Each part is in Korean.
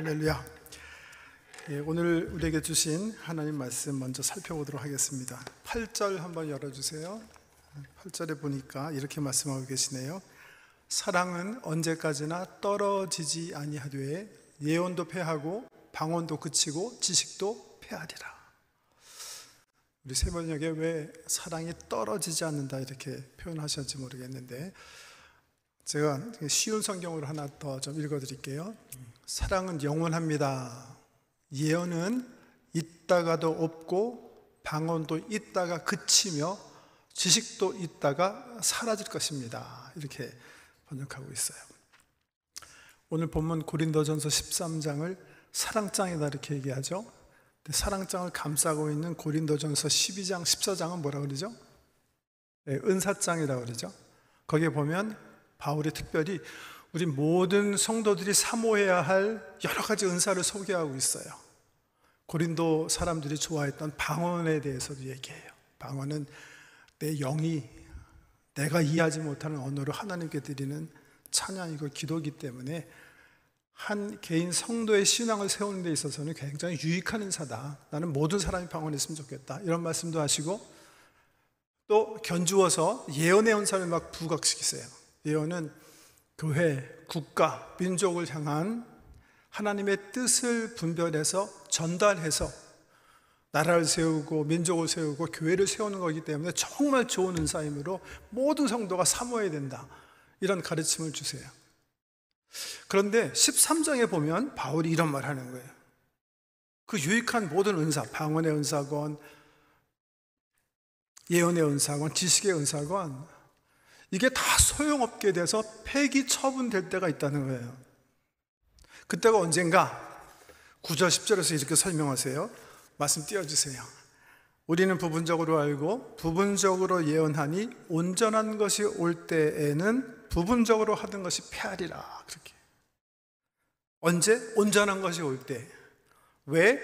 할렐루야. 예, 오늘 우리에게 주신 하나님 말씀 먼저 살펴보도록 하겠습니다. 8절 한번 열어주세요. 8절에 보니까 이렇게 말씀하고 계시네요. 사랑은 언제까지나 떨어지지 아니하되 예언도 패하고 방언도 그치고 지식도 패하리라. 우리 세 번역에 왜 사랑이 떨어지지 않는다 이렇게 표현하셨지 모르겠는데 제가 쉬운 성경으로 하나 더 좀 읽어드릴게요. 사랑은 영원합니다. 예언은 있다가도 없고 방언도 있다가 그치며 지식도 있다가 사라질 것입니다. 이렇게 번역하고 있어요. 오늘 본문 고린도전서 13장을 사랑장이다 이렇게 얘기하죠. 사랑장을 감싸고 있는 고린도전서 12장, 14장은 뭐라 그러죠? 네, 은사장이라고 그러죠. 거기에 보면 바울이 특별히 우리 모든 성도들이 사모해야 할 여러 가지 은사를 소개하고 있어요. 고린도 사람들이 좋아했던 방언에 대해서도 얘기해요. 방언은 내 영이 내가 이해하지 못하는 언어로 하나님께 드리는 찬양이고 기도이기 때문에 한 개인 성도의 신앙을 세우는 데 있어서는 굉장히 유익한 인사다. 나는 모든 사람이 방언했으면 좋겠다. 이런 말씀도 하시고 또 견주어서 예언의 은사를 막 부각시키세요. 예언은 교회, 국가, 민족을 향한 하나님의 뜻을 분별해서 전달해서 나라를 세우고 민족을 세우고 교회를 세우는 거기 때문에 정말 좋은 은사이므로 모든 성도가 사모해야 된다. 이런 가르침을 주세요. 그런데 13장에 보면 바울이 이런 말 하는 거예요. 그 유익한 모든 은사, 방언의 은사건, 예언의 은사건, 지식의 은사건, 이게 다 소용없게 돼서 폐기 처분될 때가 있다는 거예요. 그때가 언젠가 9절 10절에서 이렇게 설명하세요. 말씀 띄워주세요. 우리는 부분적으로 알고 부분적으로 예언하니 온전한 것이 올 때에는 부분적으로 하던 것이 패하리라. 그렇게. 언제? 온전한 것이 올 때. 왜?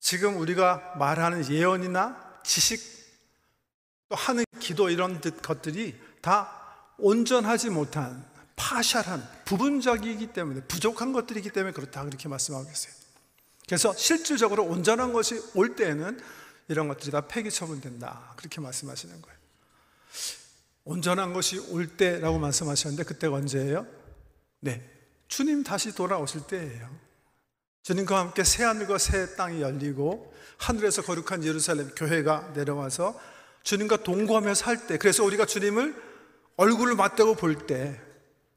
지금 우리가 말하는 예언이나 지식 또 하는 기도 이런 것들이 다 온전하지 못한 파샬한 부분적이기 때문에 부족한 것들이기 때문에 그렇다 그렇게 말씀하고 계세요. 그래서 실질적으로 온전한 것이 올 때에는 이런 것들이 다 폐기 처분된다 그렇게 말씀하시는 거예요. 온전한 것이 올 때라고 말씀하셨는데 그때가 언제예요? 네, 주님 다시 돌아오실 때예요. 주님과 함께 새 하늘과 새 땅이 열리고 하늘에서 거룩한 예루살렘 교회가 내려와서 주님과 동거하며 살 때, 그래서 우리가 주님을 얼굴을 맞대고 볼 때,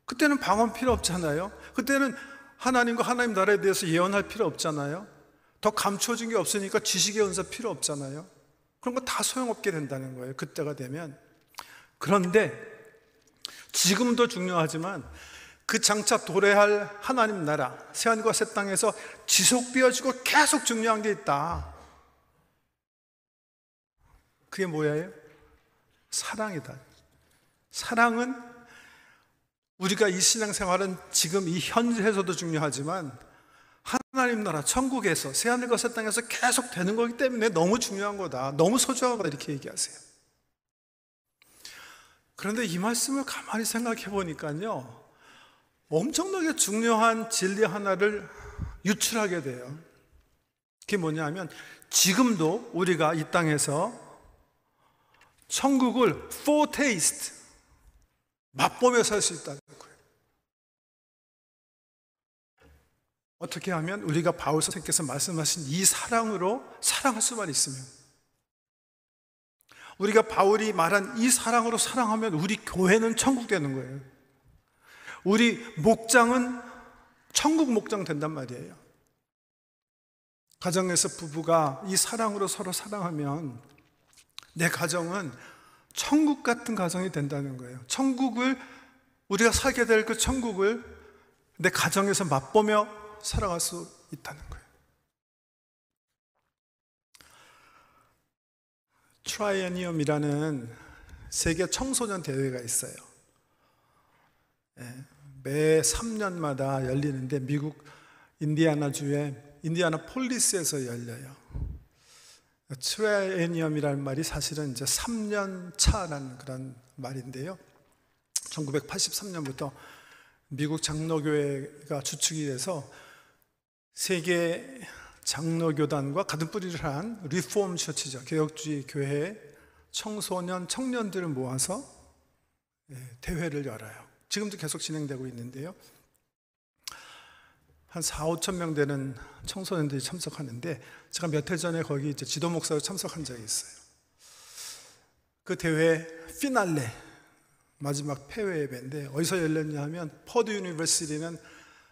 그때는 방언 필요 없잖아요. 그때는 하나님과 하나님 나라에 대해서 예언할 필요 없잖아요. 더 감춰진 게 없으니까 지식의 은사 필요 없잖아요. 그런 거 다 소용없게 된다는 거예요. 그때가 되면. 그런데 지금도 중요하지만 그 장차 도래할 하나님 나라, 새하늘과 새 땅에서 지속되어지고 계속 중요한 게 있다. 그게 뭐예요? 사랑이다. 사랑은 우리가 이 신앙생활은 지금 이 현세에서도 중요하지만 하나님 나라 천국에서 새하늘과 새 땅에서 계속 되는 거기 때문에 너무 중요한 거다. 너무 소중한 거다 이렇게 얘기하세요. 그런데 이 말씀을 가만히 생각해 보니까요. 엄청나게 중요한 진리 하나를 유출하게 돼요. 그게 뭐냐면 지금도 우리가 이 땅에서 천국을 taste 맛보며 살 수 있다는 거예요. 어떻게 하면 우리가 바울 선생께서 말씀하신 이 사랑으로 사랑할 수만 있으면 우리가 바울이 말한 이 사랑으로 사랑하면 우리 교회는 천국 되는 거예요. 우리 목장은 천국 목장 된단 말이에요. 가정에서 부부가 이 사랑으로 서로 사랑하면 내 가정은 천국 같은 가정이 된다는 거예요. 천국을 우리가 살게 될 그 천국을 내 가정에서 맛보며 살아갈 수 있다는 거예요. Triennium이라는 세계 청소년 대회가 있어요. 예, 매 3년마다 열리는데 미국 인디아나주의 인디아나 폴리스에서 열려요. Triennium이라는 말이 사실은 이제 3년 차라는 그런 말인데요. 1983년부터 미국 장로교회가 주축이 돼서 세계 장로교단과 같은 뿌리를 한 리폼 처치죠. 개혁주의 교회 청소년, 청년들을 모아서 예, 대회를 열어요. 지금도 계속 진행되고 있는데요. 한 4, 5천 명 되는 청소년들이 참석하는데 제가 몇 해 전에 거기 이제 지도 목사로 참석한 적이 있어요. 그 대회 피날레 마지막 폐회 예배인데 어디서 열렸냐 하면 Purdue University는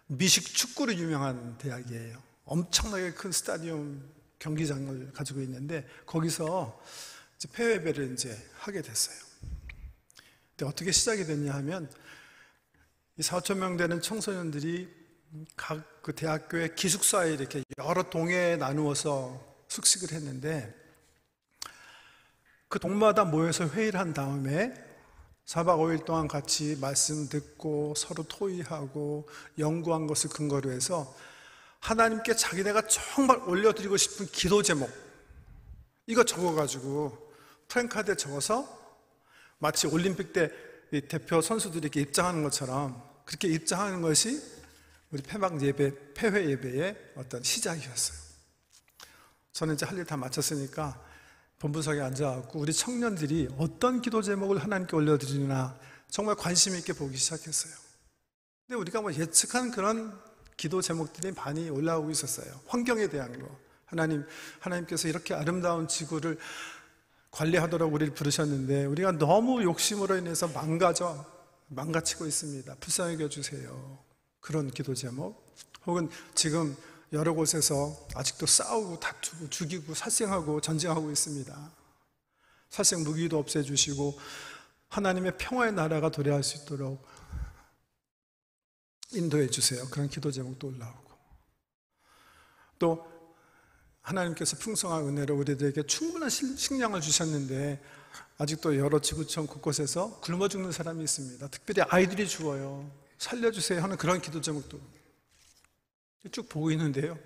미식 축구로 유명한 대학이에요. 엄청나게 큰 스타디움 경기장을 가지고 있는데 거기서 이제 폐회 예배를 이제 하게 됐어요. 근데 어떻게 시작이 됐냐 하면 이 4천 명 되는 청소년들이 각 그 대학교의 기숙사에 이렇게 여러 동에 나누어서 숙식을 했는데 그 동마다 모여서 회의를 한 다음에 4박 5일 동안 같이 말씀 듣고 서로 토의하고 연구한 것을 근거로 해서 하나님께 자기네가 정말 올려드리고 싶은 기도 제목 이거 적어가지고 프랭카드에 적어서 마치 올림픽 때 대표 선수들이 이렇게 입장하는 것처럼 그렇게 입장하는 것이 우리 폐막 예배, 폐회 예배의 어떤 시작이었어요. 저는 이제 할 일 다 마쳤으니까 본부석에 앉아갖고 우리 청년들이 어떤 기도 제목을 하나님께 올려드리나 정말 관심 있게 보기 시작했어요. 근데 우리가 뭐 예측한 그런 기도 제목들이 많이 올라오고 있었어요. 환경에 대한 거. 하나님, 하나님께서 이렇게 아름다운 지구를 관리하도록 우리를 부르셨는데 우리가 너무 욕심으로 인해서 망가져, 망가치고 있습니다. 불쌍히 여주세요. 그런 기도 제목 혹은 지금 여러 곳에서 아직도 싸우고 다투고 죽이고 살생하고 전쟁하고 있습니다. 살생 무기도 없애주시고 하나님의 평화의 나라가 도래할 수 있도록 인도해 주세요. 그런 기도 제목도 올라오고 또 하나님께서 풍성한 은혜로 우리들에게 충분한 식량을 주셨는데 아직도 여러 지구촌 곳곳에서 굶어 죽는 사람이 있습니다. 특별히 아이들이 죽어요. 살려주세요 하는 그런 기도 제목도 쭉 보고 있는데요.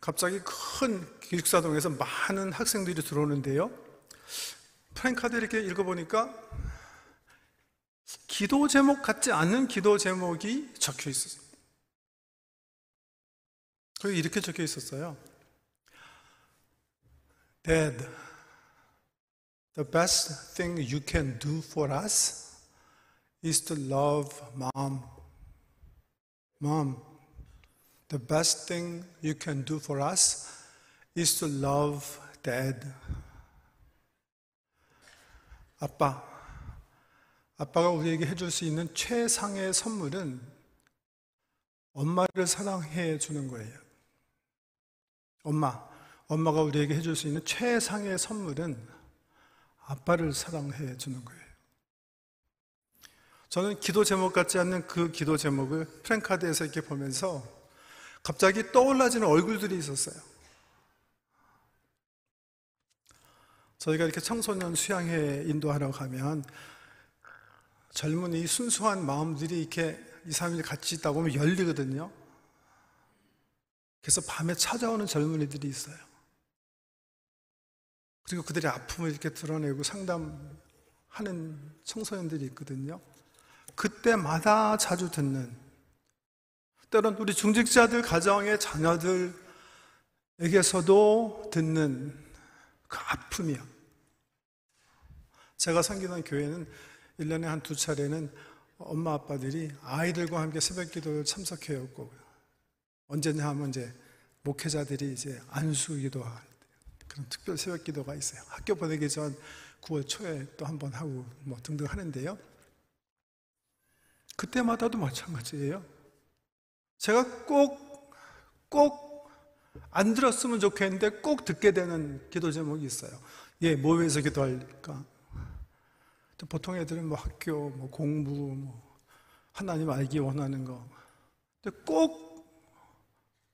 갑자기 큰 기숙사동에서 많은 학생들이 들어오는데요. 프랭카드 이렇게 읽어보니까 기도 제목 같지 않은 기도 제목이 적혀 있었어요. 거기 이렇게 적혀 있었어요. Dad, the best thing you can do for us is to love mom. Mom, the best thing you can do for us is to love dad. 아빠, 아빠가 우리에게 해줄 수 있는 최상의 선물은 엄마를 사랑해 주는 거예요. 엄마, 엄마가 우리에게 해줄 수 있는 최상의 선물은 아빠를 사랑해 주는 거예요. 저는 기도 제목 같지 않는 그 기도 제목을 프랭카드에서 이렇게 보면서 갑자기 떠올라지는 얼굴들이 있었어요. 저희가 이렇게 청소년 수양회 인도하러 가면 젊은이 순수한 마음들이 이렇게 2, 3일 같이 있다 보면 열리거든요. 그래서 밤에 찾아오는 젊은이들이 있어요. 그리고 그들의 아픔을 이렇게 드러내고 상담하는 청소년들이 있거든요. 그때마다 자주 듣는 때론 우리 중직자들 가정의 자녀들에게서도 듣는 그 아픔이야. 제가 섬기는 교회는 1년에 한 두 차례는 엄마 아빠들이 아이들과 함께 새벽 기도를 참석해 왔고 언제냐 하면 이제 목회자들이 이제 안수 기도할 그런 특별 새벽 기도가 있어요. 학교 보내기 전 9월 초에 또 한 번 하고 뭐 등등 하는데요. 그때마다도 마찬가지예요. 제가 꼭, 꼭 안 들었으면 좋겠는데 꼭 듣게 되는 기도 제목이 있어요. 예, 뭐 위해서 기도할까? 또 보통 애들은 뭐 학교, 뭐 공부, 뭐 하나님 알기 원하는 거. 근데 꼭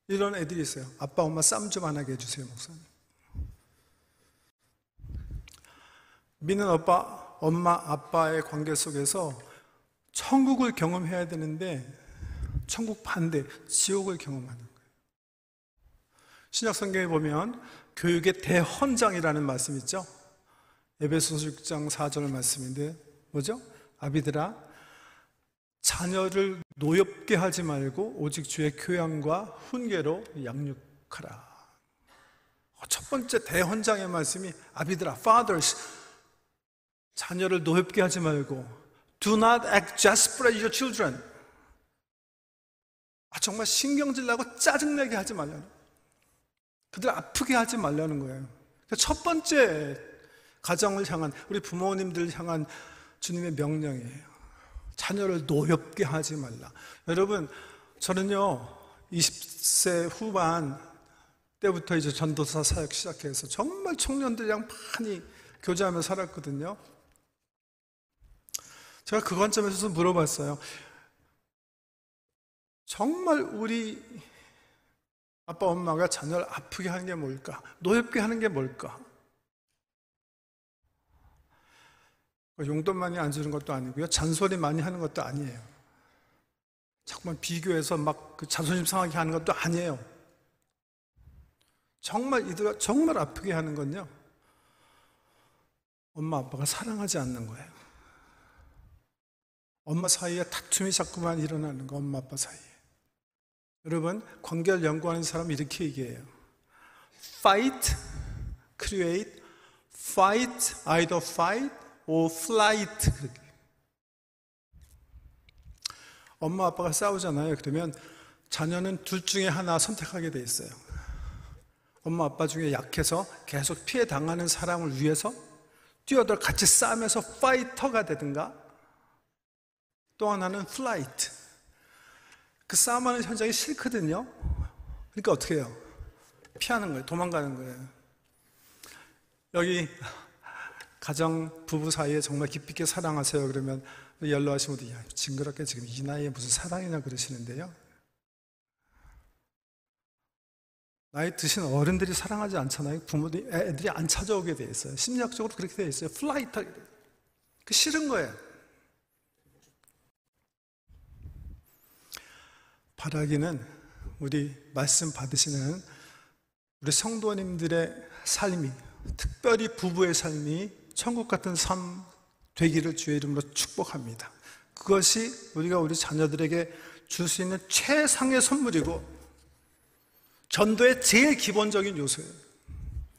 이런 애들이 있어요. 아빠, 엄마 쌈 좀 안 하게 해주세요, 목사님. 믿는 아빠, 엄마, 아빠의 관계 속에서 천국을 경험해야 되는데 천국 반대, 지옥을 경험하는 거예요. 신약 성경에 보면 교육의 대헌장이라는 말씀 있죠? 에베소서 6장 4절 말씀인데 뭐죠? 아비들아 자녀를 노엽게 하지 말고 오직 주의 교양과 훈계로 양육하라. 첫 번째 대헌장의 말씀이 아비들아, fathers, 자녀를 노엽게 하지 말고 do not act desperate your children. 아, 정말 신경질 나고 짜증내게 하지 말라는 그들 아프게 하지 말라는 거예요. 그러니까 첫 번째 가정을 향한 우리 부모님들 향한 주님의 명령이에요. 자녀를 노엽게 하지 말라. 여러분, 저는요, 20세 후반 때부터 이제 전도사 사역 시작해서 정말 청년들이랑 많이 교제하며 살았거든요. 제가 그 관점에서 물어봤어요. 정말 우리 아빠 엄마가 자녀를 아프게 하는 게 뭘까? 노엽게 하는 게 뭘까? 용돈 많이 안 주는 것도 아니고요. 잔소리 많이 하는 것도 아니에요. 자꾸만 비교해서 막 그 자존심 상하게 하는 것도 아니에요. 정말 이들가 정말 아프게 하는 건요. 엄마 아빠가 사랑하지 않는 거예요. 엄마 사이에 다툼이 자꾸만 일어나는 거, 엄마 아빠 사이에. 여러분, 관계를 연구하는 사람 이렇게 얘기해요. Fight, create, fight, either fight or flight. 엄마 아빠가 싸우잖아요. 그러면 자녀는 둘 중에 하나 선택하게 돼 있어요. 엄마 아빠 중에 약해서 계속 피해 당하는 사람을 위해서 뛰어들어 같이 싸우면서 fighter가 되든가 또 하나는 flight. 그 싸움하는 현장이 싫거든요. 그러니까 어떻게 해요? 피하는 거예요. 도망가는 거예요. 여기 가정 부부 사이에 정말 깊이 있게 사랑하세요. 그러면 연로하신 분들, 야, 징그럽게 지금 이 나이에 무슨 사랑이냐 그러시는데요. 나이 드신 어른들이 사랑하지 않잖아요. 부모들이, 애들이 안 찾아오게 돼 있어요. 심리학적으로 그렇게 돼 있어요. flight. 그 싫은 거예요. 바라기는 우리 말씀 받으시는 우리 성도님들의 삶이, 특별히 부부의 삶이 천국 같은 삶 되기를 주의 이름으로 축복합니다. 그것이 우리가 우리 자녀들에게 줄 수 있는 최상의 선물이고 전도의 제일 기본적인 요소예요.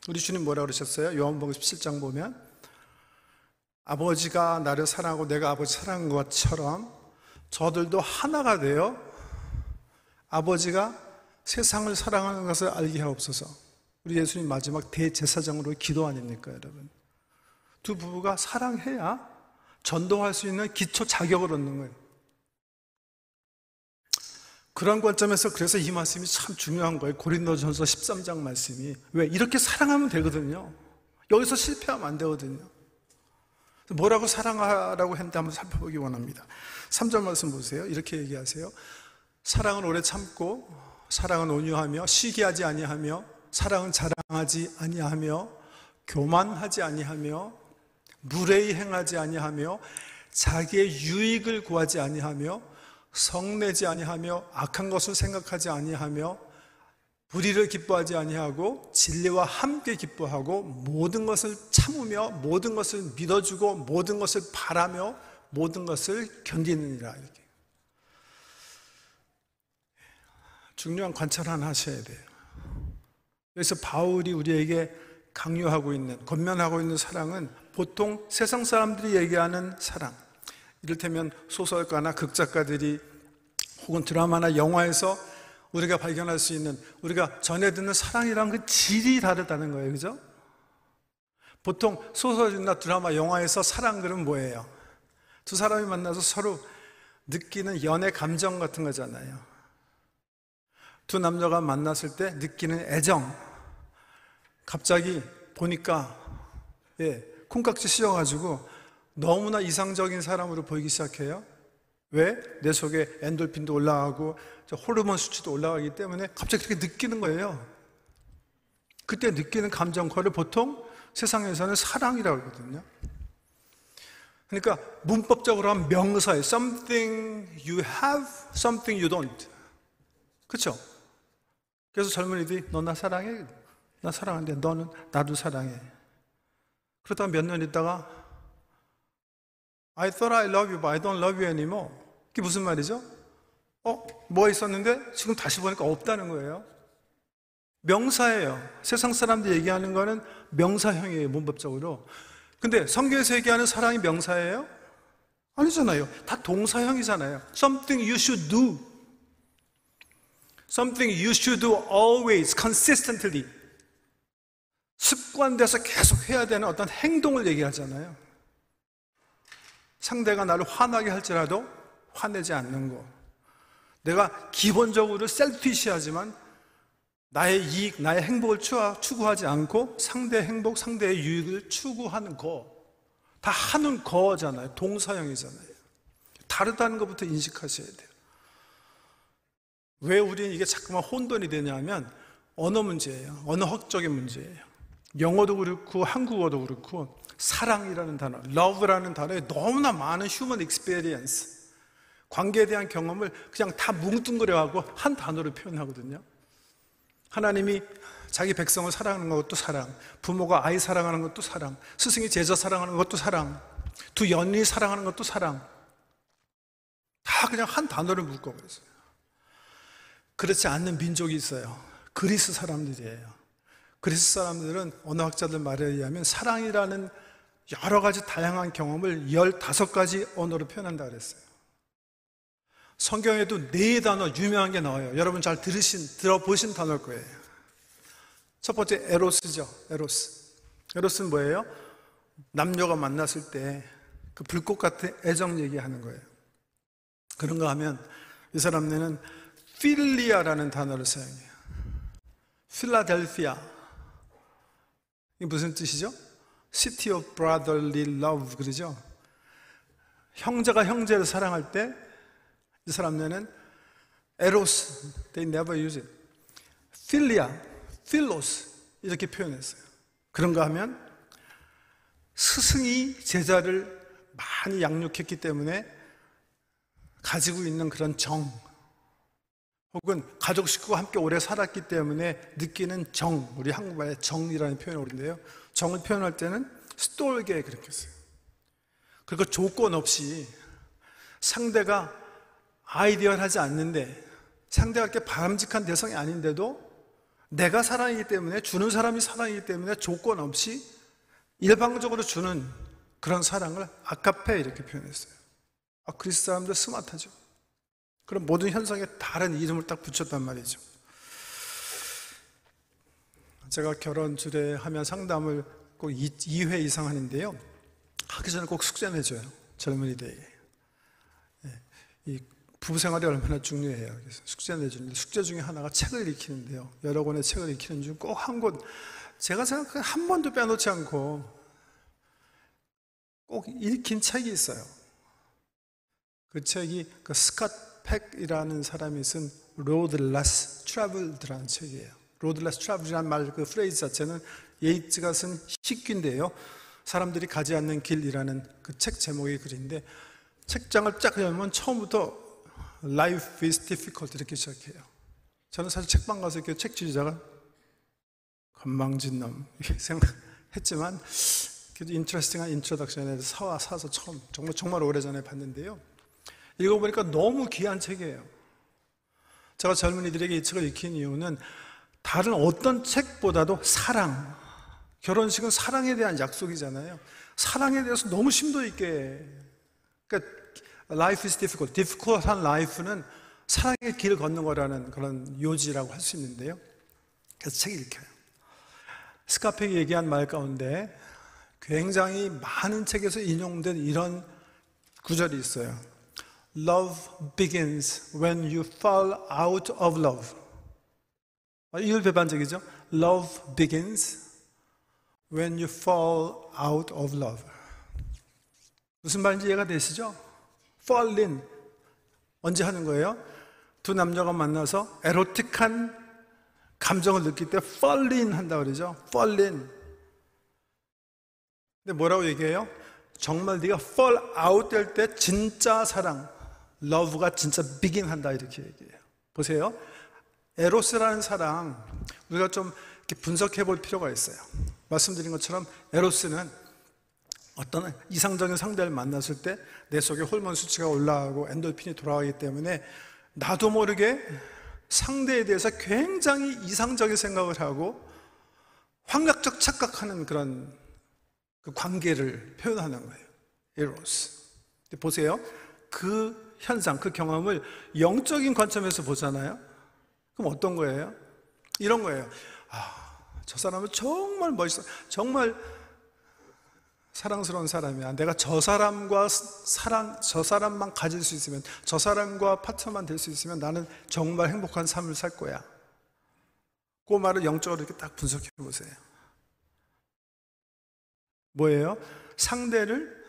우리 주님 뭐라 그러셨어요? 요한복음 17장 보면 아버지가 나를 사랑하고 내가 아버지 사랑한 것처럼 저들도 하나가 되어 아버지가 세상을 사랑하는 것을 알게 하옵소서. 우리 예수님 마지막 대제사장으로 기도 아닙니까, 여러분? 두 부부가 사랑해야 전도할 수 있는 기초 자격을 얻는 거예요. 그런 관점에서 그래서 이 말씀이 참 중요한 거예요. 고린도전서 13장 말씀이. 왜? 이렇게 사랑하면 되거든요. 여기서 실패하면 안 되거든요. 뭐라고 사랑하라고 했는데 한번 살펴보기 원합니다. 3절 말씀 보세요. 이렇게 얘기하세요. 사랑은 오래 참고 사랑은 온유하며 시기하지 아니하며 사랑은 자랑하지 아니하며 교만하지 아니하며 무례히 행하지 아니하며 자기의 유익을 구하지 아니하며 성내지 아니하며 악한 것을 생각하지 아니하며 불의를 기뻐하지 아니하고 진리와 함께 기뻐하고 모든 것을 참으며 모든 것을 믿어주고 모든 것을 바라며 모든 것을 견디느니라 이렇게 중요한 관찰 하나 하셔야 돼요. 그래서 바울이 우리에게 강요하고 있는 권면하고 있는 사랑은 보통 세상 사람들이 얘기하는 사랑 이를테면 소설가나 극작가들이 혹은 드라마나 영화에서 우리가 발견할 수 있는 우리가 전해 듣는 사랑이란 그 질이 다르다는 거예요. 그죠? 보통 소설이나 드라마, 영화에서 사랑들은 뭐예요? 두 사람이 만나서 서로 느끼는 연애 감정 같은 거잖아요. 두 남자가 만났을 때 느끼는 애정. 갑자기 보니까, 예, 콩깍지 씌워가지고 너무나 이상적인 사람으로 보이기 시작해요. 왜? 내 속에 엔돌핀도 올라가고 호르몬 수치도 올라가기 때문에 갑자기 그렇게 느끼는 거예요. 그때 느끼는 감정, 그를 보통 세상에서는 사랑이라고 하거든요. 그러니까 문법적으로 하면 명사에 something you have, something you don't. 그렇죠? 그래서 젊은이들이 너 나 사랑해? 나 사랑하는데 너는 나도 사랑해. 그러다가 몇년 있다가 I thought I love you, but I don't love you anymore. 그게 무슨 말이죠? 어, 뭐가 있었는데 지금 다시 보니까 없다는 거예요. 명사예요. 세상 사람들이 얘기하는 거는 명사형이에요, 문법적으로. 근데 성경에서 얘기하는 사랑이 명사예요? 아니잖아요. 다 동사형이잖아요. Something you should do. Something you should do always, consistently. 습관돼서 계속 해야 되는 어떤 행동을 얘기하잖아요. 상대가 나를 화나게 할지라도 화내지 않는 거. 내가 기본적으로 셀피시하지만 나의 이익, 나의 행복을 추구하지 않고 상대 행복, 상대의 유익을 추구하는 거. 다 하는 거잖아요. 동사형이잖아요. 다르다는 것부터 인식하셔야 돼요. 왜 우리는 이게 자꾸만 혼돈이 되냐면 언어 문제예요. 언어 학적인 문제예요. 영어도 그렇고 한국어도 그렇고 사랑이라는 단어, love라는 단어에 너무나 많은 human experience, 관계에 대한 경험을 그냥 다 뭉뚱그려하고 한 단어로 표현하거든요. 하나님이 자기 백성을 사랑하는 것도 사랑, 부모가 아이 사랑하는 것도 사랑, 스승이 제자 사랑하는 것도 사랑, 두 연인이 사랑하는 것도 사랑. 다 그냥 한 단어를 묶어버렸어요. 그렇지 않는 민족이 있어요. 그리스 사람들이에요. 그리스 사람들은 언어학자들 말에 의하면 사랑이라는 여러 가지 다양한 경험을 15가지 언어로 표현한다 그랬어요. 성경에도 네 단어 유명한 게 나와요. 여러분 잘 들으신, 들어보신 단어일 거예요. 첫 번째, 에로스죠. 에로스. 에로스는 뭐예요? 남녀가 만났을 때 그 불꽃 같은 애정 얘기하는 거예요. 그런가 하면 이 사람네는 필리아라는 단어를 사용해요. 필라델피아. 이게 무슨 뜻이죠? City of Brotherly Love 그러죠? 형제가 형제를 사랑할 때 이 사람들은 에로스, they never use it. 필리아, 필로스 이렇게 표현했어요. 그런가 하면 스승이 제자를 많이 양육했기 때문에 가지고 있는 그런 정, 혹은 가족 식구가 함께 오래 살았기 때문에 느끼는 정, 우리 한국말에 정이라는 표현을 오는데요. 정을 표현할 때는 스톨게 그렇게 써요. 그리고 조건 없이 상대가 아이디어하지 않는데 상대가 그렇게 바람직한 대상이 아닌데도 내가 사랑이기 때문에 주는 사람이 사랑이기 때문에 조건 없이 일방적으로 주는 그런 사랑을 아카페 이렇게 표현했어요. 아, 그리스 사람들 스마트하죠. 그럼 모든 현상에 다른 이름을 딱 붙였단 말이죠. 제가 결혼 주례하면 상담을 꼭 2 회 이상 하는데요. 하기 전에 꼭 숙제 내줘요. 젊은이들에게. 예, 이 부부 생활이 얼마나 중요해요. 숙제 내주는데 숙제 중에 하나가 책을 읽히는데요. 여러 권의 책을 읽히는 중 꼭 한 권, 제가 생각한 한 번도 빼놓지 않고 꼭 읽힌 책이 있어요. 그 책이 그 스캇 펙이라는 사람이 쓴 Less Traveled라는 책이에요. Less Traveled이라는 말 그 phrase 자체는 예이츠가 쓴 시구인데요. 사람들이 가지 않는 길이라는 그 책 제목의 글인데 책장을 쫙 열면 처음부터 Life is difficult 이렇게 시작해요. 저는 사실 책방 가서 이렇게 책 저자가 건방진 놈 이렇게 생각했지만 interesting한 introduction에 사와 사서 처음 정말 정말 오래전에 봤는데요. 읽어보니까 너무 귀한 책이에요. 제가 젊은이들에게 이 책을 읽힌 이유는 다른 어떤 책보다도 사랑, 결혼식은 사랑에 대한 약속이잖아요. 사랑에 대해서 너무 심도 있게, 그러니까 life is difficult. difficult한 life는 사랑의 길을 걷는 거라는 그런 요지라고 할 수 있는데요. 그래서 책을 읽혀요. 스카펙이 얘기한 말 가운데 굉장히 많은 책에서 인용된 이런 구절이 있어요. Love begins when you fall out of love. 이율 배반적이죠? Love begins when you fall out of love. 무슨 말인지 이해가 되시죠? fall in. 언제 하는 거예요? 두 남녀가 만나서 에로틱한 감정을 느낄 때 fall in 한다 그러죠? fall in. 근데 뭐라고 얘기해요? 정말 네가 fall out 될 때 진짜 사랑, love가 진짜 begin 한다 이렇게 얘기해요. 보세요. 에로스라는 사랑 우리가 좀 분석해 볼 필요가 있어요. 말씀드린 것처럼 에로스는 어떤 이상적인 상대를 만났을 때 내 속에 호르몬 수치가 올라가고 엔돌핀이 돌아가기 때문에 나도 모르게 상대에 대해서 굉장히 이상적인 생각을 하고 환각적 착각하는 그런 그 관계를 표현하는 거예요. 에로스. 보세요. 그 현상, 그 경험을 영적인 관점에서 보잖아요. 그럼 어떤 거예요? 이런 거예요. 아, 저 사람은 정말 멋있어. 정말 사랑스러운 사람이야. 내가 저 사람과 사랑, 저 사람만 가질 수 있으면, 저 사람과 파트너만 될 수 있으면 나는 정말 행복한 삶을 살 거야. 그 말을 영적으로 이렇게 딱 분석해 보세요. 뭐예요? 상대를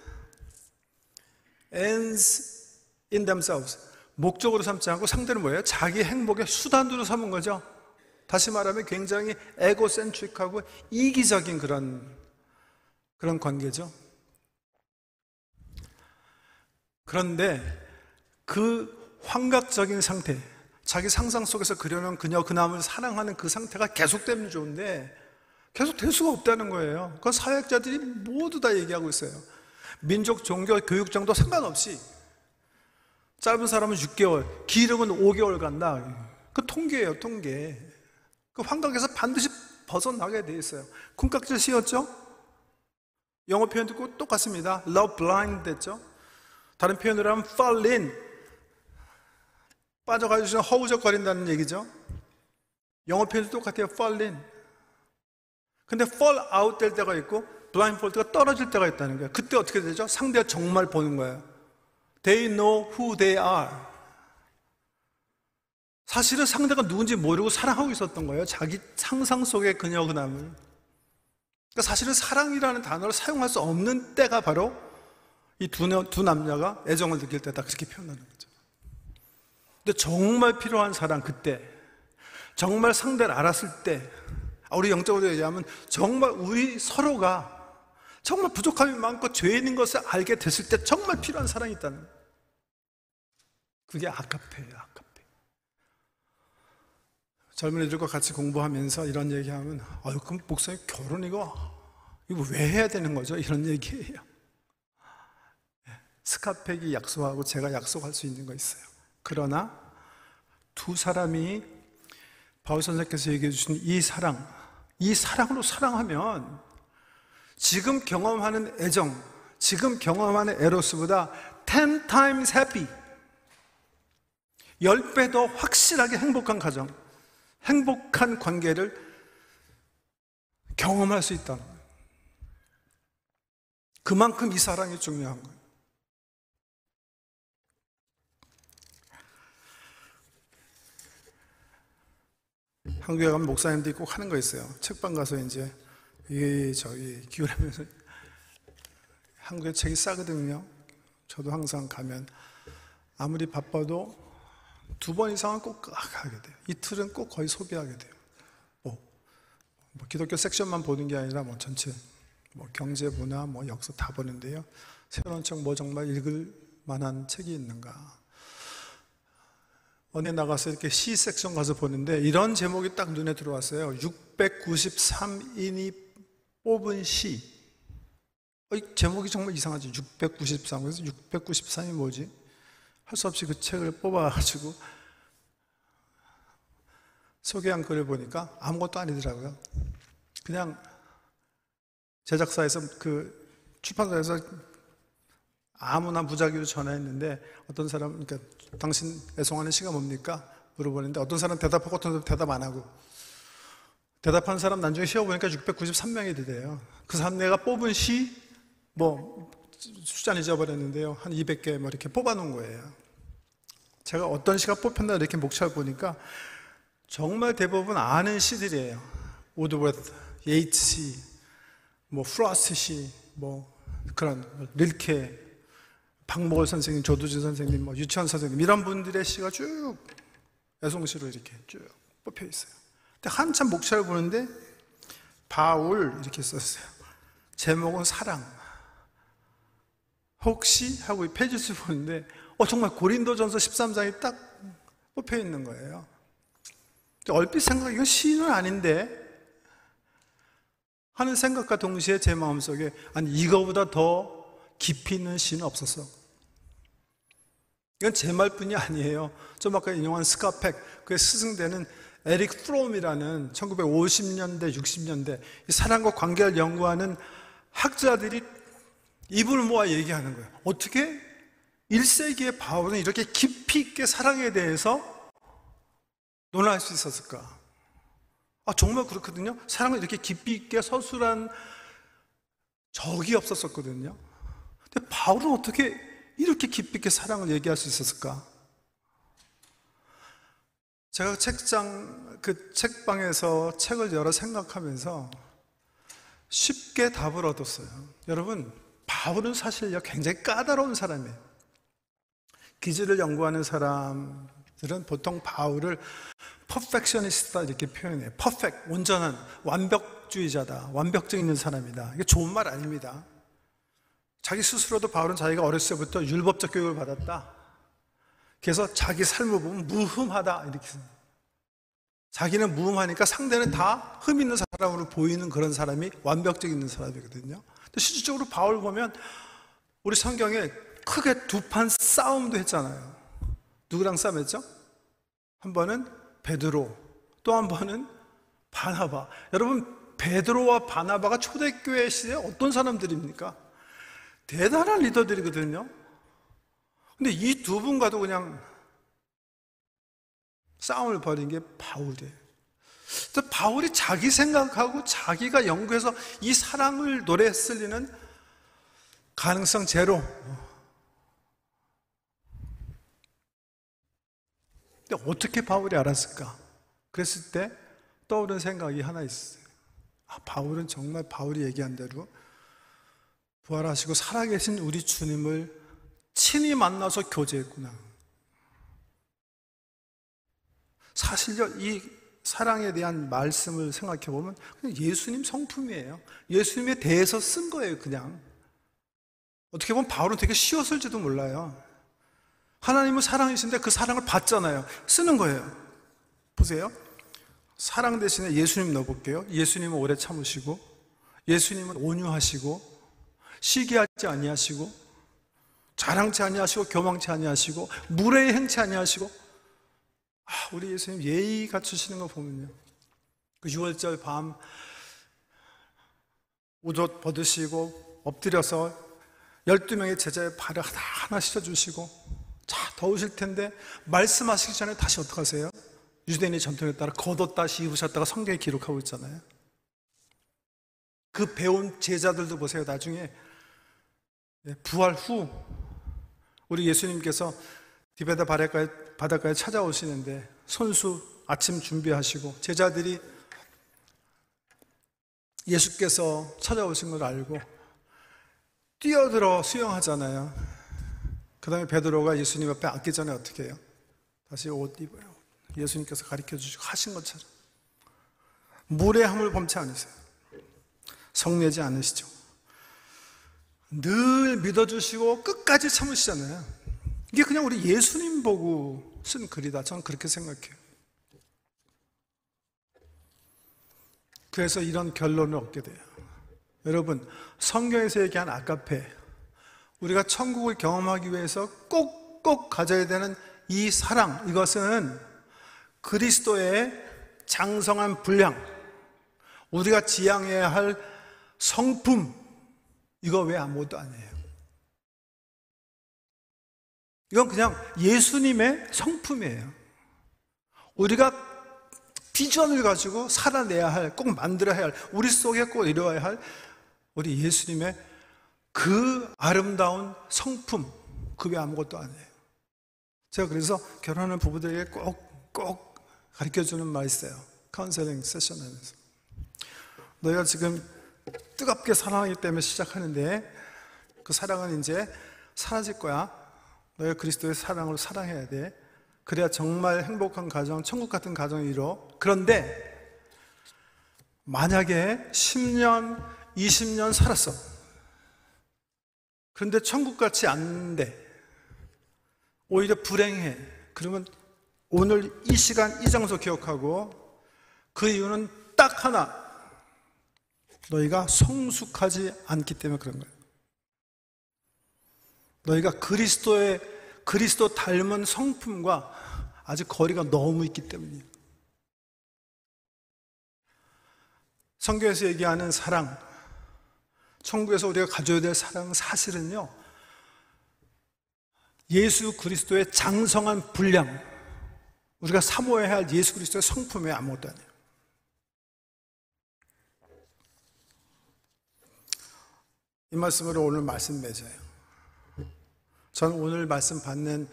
ends in themselves. 목적으로 삼지 않고 상대는 뭐예요? 자기 행복의 수단으로 삼은 거죠. 다시 말하면 굉장히 에고센트릭하고 이기적인 그런 그런 관계죠. 그런데 그 환각적인 상태, 자기 상상 속에서 그려놓은 그녀 그남을 사랑하는 그 상태가 계속되면 좋은데 계속 될 수가 없다는 거예요. 그건 사회학자들이 모두 다 얘기하고 있어요. 민족, 종교, 교육 정도 상관없이 짧은 사람은 6개월, 길음은 5개월 간다. 그 통계예요, 통계. 그 환각에서 반드시 벗어나게 돼 있어요. 콩깍지 씌었죠? 영어 표현도 똑같습니다. love blind 됐죠? 다른 표현으로 하면 fall in. 빠져가지고 허우적거린다는 얘기죠. 영어 표현도 똑같아요. fall in. 근데 fall out 될 때가 있고 blindfold가 떨어질 때가 있다는 거예요. 그때 어떻게 되죠? 상대가 정말 보는 거예요. They know who they are. 사실은 상대가 누군지 모르고 사랑하고 있었던 거예요. 자기 상상 속의 그녀 그남을. 그러니까 사실은 사랑이라는 단어를 사용할 수 없는 때가 바로 이두두 남녀가 애정을 느낄 때다 그렇게 표현하는 거죠. 근데 정말 필요한 사랑 그때, 정말 상대를 알았을 때, 아, 우리 영적으로 얘기하면 정말 우리 서로가 정말 부족함이 많고 죄 있는 것을 알게 됐을 때 정말 필요한 사랑이 있다는 거예요. 그게 아카페예요, 아카페. 젊은이들과 같이 공부하면서 이런 얘기하면, 아유, 그럼 목사님 결혼 이거, 이거 왜 해야 되는 거죠? 이런 얘기예요. 스카펙이 약속하고 제가 약속할 수 있는 거 있어요. 그러나 두 사람이 바울 선생께서 얘기해 주신 이 사랑, 이 사랑으로 사랑하면 지금 경험하는 애정, 지금 경험하는 에로스보다 10 times happy, 10배 더 확실하게 행복한 가정, 행복한 관계를 경험할 수 있다. 그만큼 이 사랑이 중요한 거예요. 한국에 가면 목사님들이 꼭 하는 거 있어요. 책방 가서 이제 이 저기 기울이면서 한국에 책이 싸거든요. 저도 항상 가면 아무리 바빠도 두 번 이상은 꼭 가게 돼요. 이틀은 꼭 거의 소비하게 돼요. 뭐, 뭐 기독교 섹션만 보는 게 아니라 뭐 전체 뭐 경제 문화 뭐 역사 다 보는데요. 새로운 책뭐 정말 읽을 만한 책이 있는가? 어디 나가서 이렇게 시 섹션 가서 보는데 이런 제목이 딱 눈에 들어왔어요. 693인이 뽑은 시. 어, 제목이 정말 이상하지. 693. 그래서 693이 뭐지? 할 수 없이 그 책을 뽑아가지고 소개한 글을 보니까 아무것도 아니더라고요. 그냥 제작사에서 그 출판사에서 아무나 무작위로 전화했는데 어떤 사람 그러니까 당신 애송하는 시가 뭡니까? 물어보는데 어떤 사람 대답하고 어떤 사람 대답 안 하고 대답한 사람 나중에 세어 보니까 693명이 되대요. 그 사람 내가 뽑은 시 뭐 숫자는 잊어버렸는데요. 한 200개 뭐 이렇게 뽑아놓은 거예요. 제가 어떤 시가 뽑혔나 이렇게 목차를 보니까 정말 대부분 아는 시들이에요. 워즈워드, 예이츠 시, 뭐 프로스트 시, 뭐 그런 릴케, 박목월 선생님, 박두진 선생님, 뭐 유치환 선생님 이런 분들의 시가 쭉 애송시로 이렇게 쭉 뽑혀 있어요. 근데 한참 목차를 보는데 바울 이렇게 썼어요. 제목은 사랑. 혹시 하고 페이지수 보는데 어 정말 고린도전서 13장이 딱 뽑혀 있는 거예요. 얼핏 생각 이건 시는 아닌데 하는 생각과 동시에 제 마음속에 아니 이거보다 더 깊이 있는 시는 없었어. 이건 제 말뿐이 아니에요. 좀 아까 인용한 스카펙, 그의 스승되는 에릭 프롬이라는 1950년대, 60년대 사랑과 관계를 연구하는 학자들이 입을 모아 얘기하는 거예요. 어떻게 1세기의 바울은 이렇게 깊이 있게 사랑에 대해서 논할 수 있었을까? 아, 정말 그렇거든요. 사랑을 이렇게 깊이 있게 서술한 적이 없었었거든요. 근데 바울은 어떻게 이렇게 깊이 있게 사랑을 얘기할 수 있었을까? 제가 책장, 그 책방에서 책을 열어 생각하면서 쉽게 답을 얻었어요. 여러분, 바울은 사실요, 굉장히 까다로운 사람이에요. 기질을 연구하는 사람들은 보통 바울을 퍼펙셔니스트다 이렇게 표현해요. 퍼펙, 온전한, 완벽주의자다. 완벽증 있는 사람이다. 이게 좋은 말 아닙니다. 자기 스스로도 바울은 자기가 어렸을 때부터 율법적 교육을 받았다. 그래서 자기 삶을 보면 무흠하다. 이렇게 자기는 무흠하니까 상대는 다 흠 있는 사람으로 보이는 그런 사람이 완벽적 있는 사람이거든요. 실질적으로 바울 보면 우리 성경에 크게 두 판 싸움도 했잖아요. 누구랑 싸움했죠? 한 번은 베드로, 또 한 번은 바나바. 여러분, 베드로와 바나바가 초대교회 시대에 어떤 사람들입니까? 대단한 리더들이거든요. 근데 이 두 분과도 그냥 싸움을 벌인 게 바울이에요. 바울이 자기 생각하고 자기가 연구해서 이 사랑을 노래했을 리는 가능성 제로. 근데 어떻게 바울이 알았을까? 그랬을 때 떠오른 생각이 하나 있어요. 아, 바울은 정말 바울이 얘기한 대로 부활하시고 살아계신 우리 주님을 친히 만나서 교제했구나. 사실요, 이 사랑에 대한 말씀을 생각해 보면 그냥 예수님 성품이에요. 예수님에 대해서 쓴 거예요, 그냥. 어떻게 보면 바울은 되게 쉬웠을지도 몰라요. 하나님은 사랑이신데 그 사랑을 받잖아요. 쓰는 거예요. 보세요. 사랑 대신에 예수님 넣어볼게요. 예수님은 오래 참으시고, 예수님은 온유하시고, 시기하지 아니하시고, 자랑치 아니하시고, 교망치 아니하시고, 무례히 행치 아니하시고, 아, 우리 예수님 예의 갖추시는 거 보면요. 그 6월절 밤, 우옷 벗으시고, 엎드려서 12명의 제자의 발을 하나 씻어주시고, 자, 더우실 텐데, 말씀하시기 전에 다시 어떡하세요? 유대인의 전통에 따라 걷었다 씹으셨다가 성경에 기록하고 있잖아요. 그 배운 제자들도 보세요. 나중에 예, 부활 후 우리 예수님께서 디베다 바닷가에, 바닷가에 찾아오시는데 손수 아침 준비하시고 제자들이 예수께서 찾아오신 걸 알고 뛰어들어 수영하잖아요. 그 다음에 베드로가 예수님 앞에 앉기 전에 어떻게 해요? 다시 옷 입어요. 예수님께서 가르쳐 주시고 하신 것처럼 무례함을 범치 않으세요. 성내지 않으시죠. 늘 믿어주시고 끝까지 참으시잖아요. 이게 그냥 우리 예수님 보고 쓴 글이다. 저는 그렇게 생각해요. 그래서 이런 결론을 얻게 돼요. 여러분, 성경에서 얘기한 아카페, 우리가 천국을 경험하기 위해서 꼭꼭 가져야 되는 이 사랑, 이것은 그리스도의 장성한 분량, 우리가 지향해야 할 성품, 이거 왜 아무것도 아니에요? 이건 그냥 예수님의 성품이에요. 우리가 비전을 가지고 살아내야 할, 꼭 만들어야 할, 우리 속에 꼭 이루어야 할 우리 예수님의 그 아름다운 성품, 그게 아무것도 아니에요. 제가 그래서 결혼하는 부부들에게 꼭, 꼭 가르쳐 주는 말 있어요. 카운셀링 세션 하면서. 너희가 지금 뜨겁게 사랑하기 때문에 시작하는데 그 사랑은 이제 사라질 거야. 너희가 그리스도의 사랑으로 사랑해야 돼. 그래야 정말 행복한 가정, 천국 같은 가정이 이뤄. 그런데 만약에 10년, 20년 살았어. 그런데 천국 같이 안 돼. 오히려 불행해. 그러면 오늘 이 시간, 이 장소 기억하고 그 이유는 딱 하나. 너희가 성숙하지 않기 때문에 그런 거예요. 너희가 그리스도의 그리스도 닮은 성품과 아직 거리가 너무 있기 때문이에요. 성경에서 얘기하는 사랑, 천국에서 우리가 가져야 될 사랑 사실은요, 예수 그리스도의 장성한 분량, 우리가 사모해야 할 예수 그리스도의 성품에 아무것도 아니에요. 이 말씀으로 오늘 말씀 맺어요. 저는 오늘 말씀 받는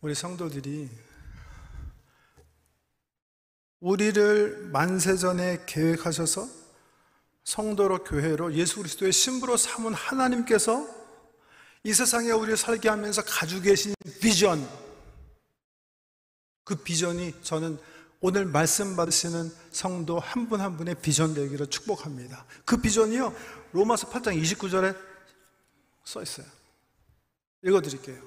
우리 성도들이 우리를 만세전에 계획하셔서 성도로 교회로 예수 그리스도의 신부로 삼은 하나님께서 이 세상에 우리를 살게 하면서 가지고 계신 비전 그 비전이 저는 오늘 말씀 받으시는 성도 한 분 한 분의 비전 되기를 축복합니다. 그 비전이요. 로마서 8장 29절에 써 있어요. 읽어 드릴게요.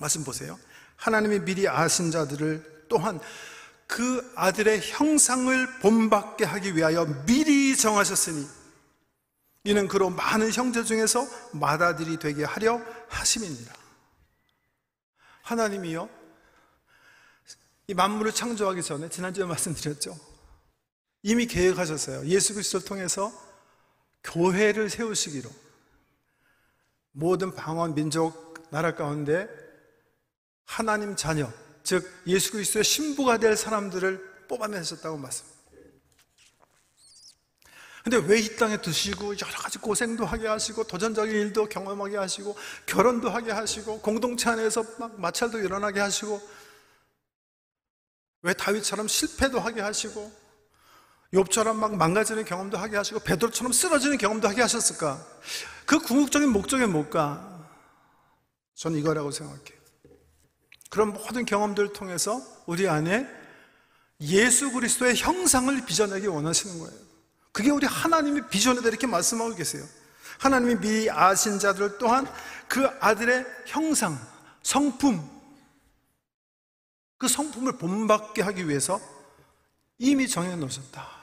말씀 보세요. 하나님이 미리 아신 자들을 또한 그 아들의 형상을 본받게 하기 위하여 미리 정하셨으니 이는 그로 많은 형제 중에서 맏아들이 되게 하려 하심이니라. 하나님이요. 이 만물을 창조하기 전에 지난주에 말씀드렸죠. 이미 계획하셨어요. 예수 그리스도를 통해서 교회를 세우시기로 모든 방언 민족 나라 가운데 하나님 자녀 즉 예수 그리스도의 신부가 될 사람들을 뽑아내셨다고 말씀. 근데 왜 이 땅에 드시고 여러 가지 고생도 하게 하시고 도전적인 일도 경험하게 하시고 결혼도 하게 하시고 공동체 안에서 막 마찰도 일어나게 하시고 왜 다윗처럼 실패도 하게 하시고 욥처럼 막 망가지는 경험도 하게 하시고 베드로처럼 쓰러지는 경험도 하게 하셨을까? 그 궁극적인 목적이 뭘까? 저는 이거라고 생각해요. 그런 모든 경험들을 통해서 우리 안에 예수 그리스도의 형상을 빚어내기 원하시는 거예요. 그게 우리 하나님의 비전이다 이렇게 말씀하고 계세요. 하나님이 미리 아신 자들 또한 그 아들의 형상, 성품, 그 성품을 본받게 하기 위해서 이미 정해 놓으셨다.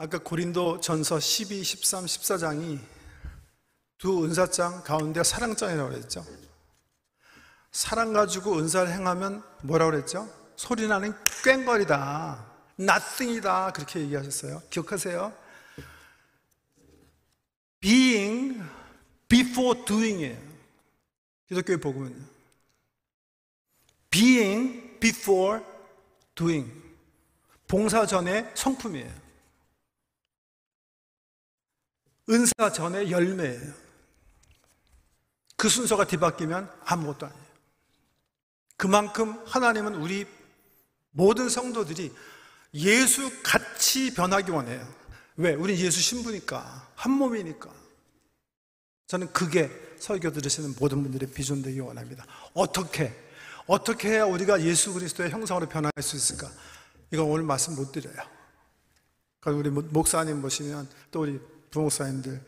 아까 고린도 전서 12, 13, 14장이 두 은사장 가운데 사랑장이라고 그랬죠. 사랑 가지고 은사를 행하면 뭐라고 그랬죠? 소리나는 꽹거리다. nothing이다. 그렇게 얘기하셨어요. 기억하세요? being before doing이에요. 기독교의 복음은요. being before doing. 봉사 전에 성품이에요. 은사 전에 열매예요. 그 순서가 뒤바뀌면 아무것도 아니에요. 그만큼 하나님은 우리 모든 성도들이 예수 같이 변하기 원해요. 왜? 우리 예수 신부니까. 한 몸이니까. 저는 그게 설교 들으시는 모든 분들의 비전 되기 원합니다. 어떻게? 어떻게 해야 우리가 예수 그리스도의 형상으로 변할 수 있을까? 이거 오늘 말씀 못 드려요. 그러니까 우리 목사님 보시면 또 우리 부목사님들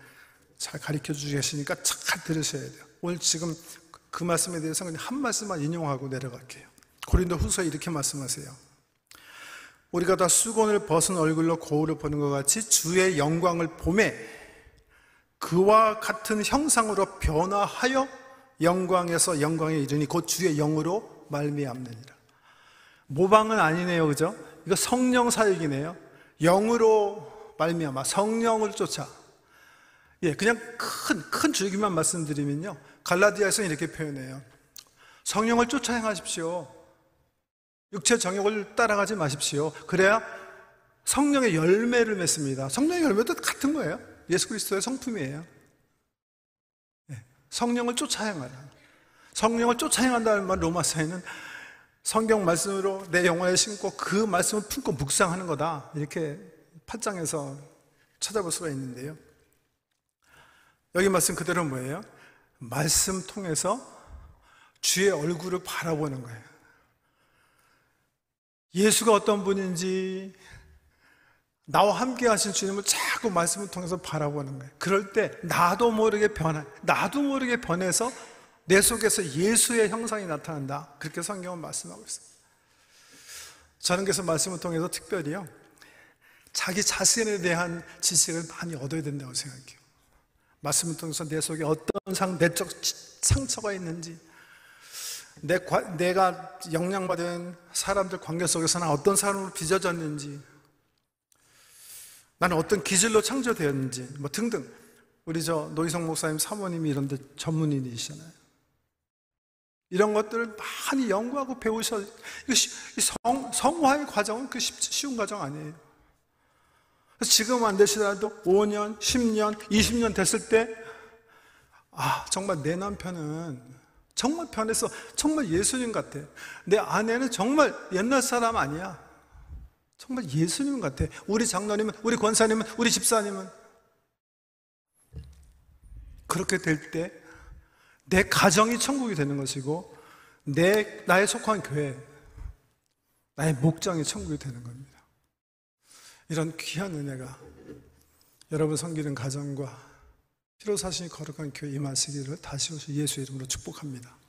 잘 가르쳐 주시니까 잘 들으셔야 돼요. 오늘 지금 그 말씀에 대해서 그냥 한 말씀만 인용하고 내려갈게요. 고린도 후서에 이렇게 말씀하세요. 우리가 다 수건을 벗은 얼굴로 거울을 보는 것 같이 주의 영광을 봄에 그와 같은 형상으로 변화하여 영광에서 영광에 이르니 곧 주의 영으로 말미암느니라. 모방은 아니네요, 그죠? 이거 성령 사역이네요. 영으로 말미암아 성령을 쫓아. 예, 그냥 큰 큰 줄기만 말씀드리면요. 갈라디아에서 이렇게 표현해요. 성령을 쫓아 행하십시오. 육체 정욕을 따라가지 마십시오. 그래야 성령의 열매를 맺습니다. 성령의 열매도 같은 거예요. 예수 그리스도의 성품이에요. 예, 성령을 쫓아 행하라. 성령을 쫓아 행한다는 말 로마서에는 성경 말씀으로 내 영혼에 심고 그 말씀을 품고 묵상하는 거다. 이렇게 8장에서 찾아볼 수가 있는데요. 여기 말씀 그대로 뭐예요? 말씀 통해서 주의 얼굴을 바라보는 거예요. 예수가 어떤 분인지 나와 함께 하신 주님을 자꾸 말씀을 통해서 바라보는 거예요. 그럴 때 나도 모르게 변해, 나도 모르게 변해서 내 속에서 예수의 형상이 나타난다. 그렇게 성경은 말씀하고 있어요. 저는 그래서 말씀을 통해서 특별히요, 자기 자신에 대한 지식을 많이 얻어야 된다고 생각해요. 말씀을 통해서 내 속에 어떤 상, 내적 상처가 있는지, 내, 과- 내가 영향받은 사람들 관계 속에서는 어떤 사람으로 빚어졌는지, 나는 어떤 기질로 창조되었는지, 뭐 등등. 우리 저 노희성 목사님 사모님이 이런 데 전문인이시잖아요. 이런 것들을 많이 연구하고 배우셔. 이거 성, 성화의 과정은 그 쉽- 쉬운 과정 아니에요. 지금 안 되시더라도 5년, 10년, 20년 됐을 때, 아, 정말 내 남편은 정말 변해서 정말 예수님 같아. 내 아내는 정말 옛날 사람 아니야. 정말 예수님 같아. 우리 장로님은, 우리 권사님은, 우리 집사님은. 그렇게 될 때, 내 가정이 천국이 되는 것이고, 내, 나의 속한 교회, 나의 목장이 천국이 되는 겁니다. 이런 귀한 은혜가 여러분 섬기는 가정과 피로 사신이 거룩한 교회 임하시기를 다시 오시 예수 이름으로 축복합니다.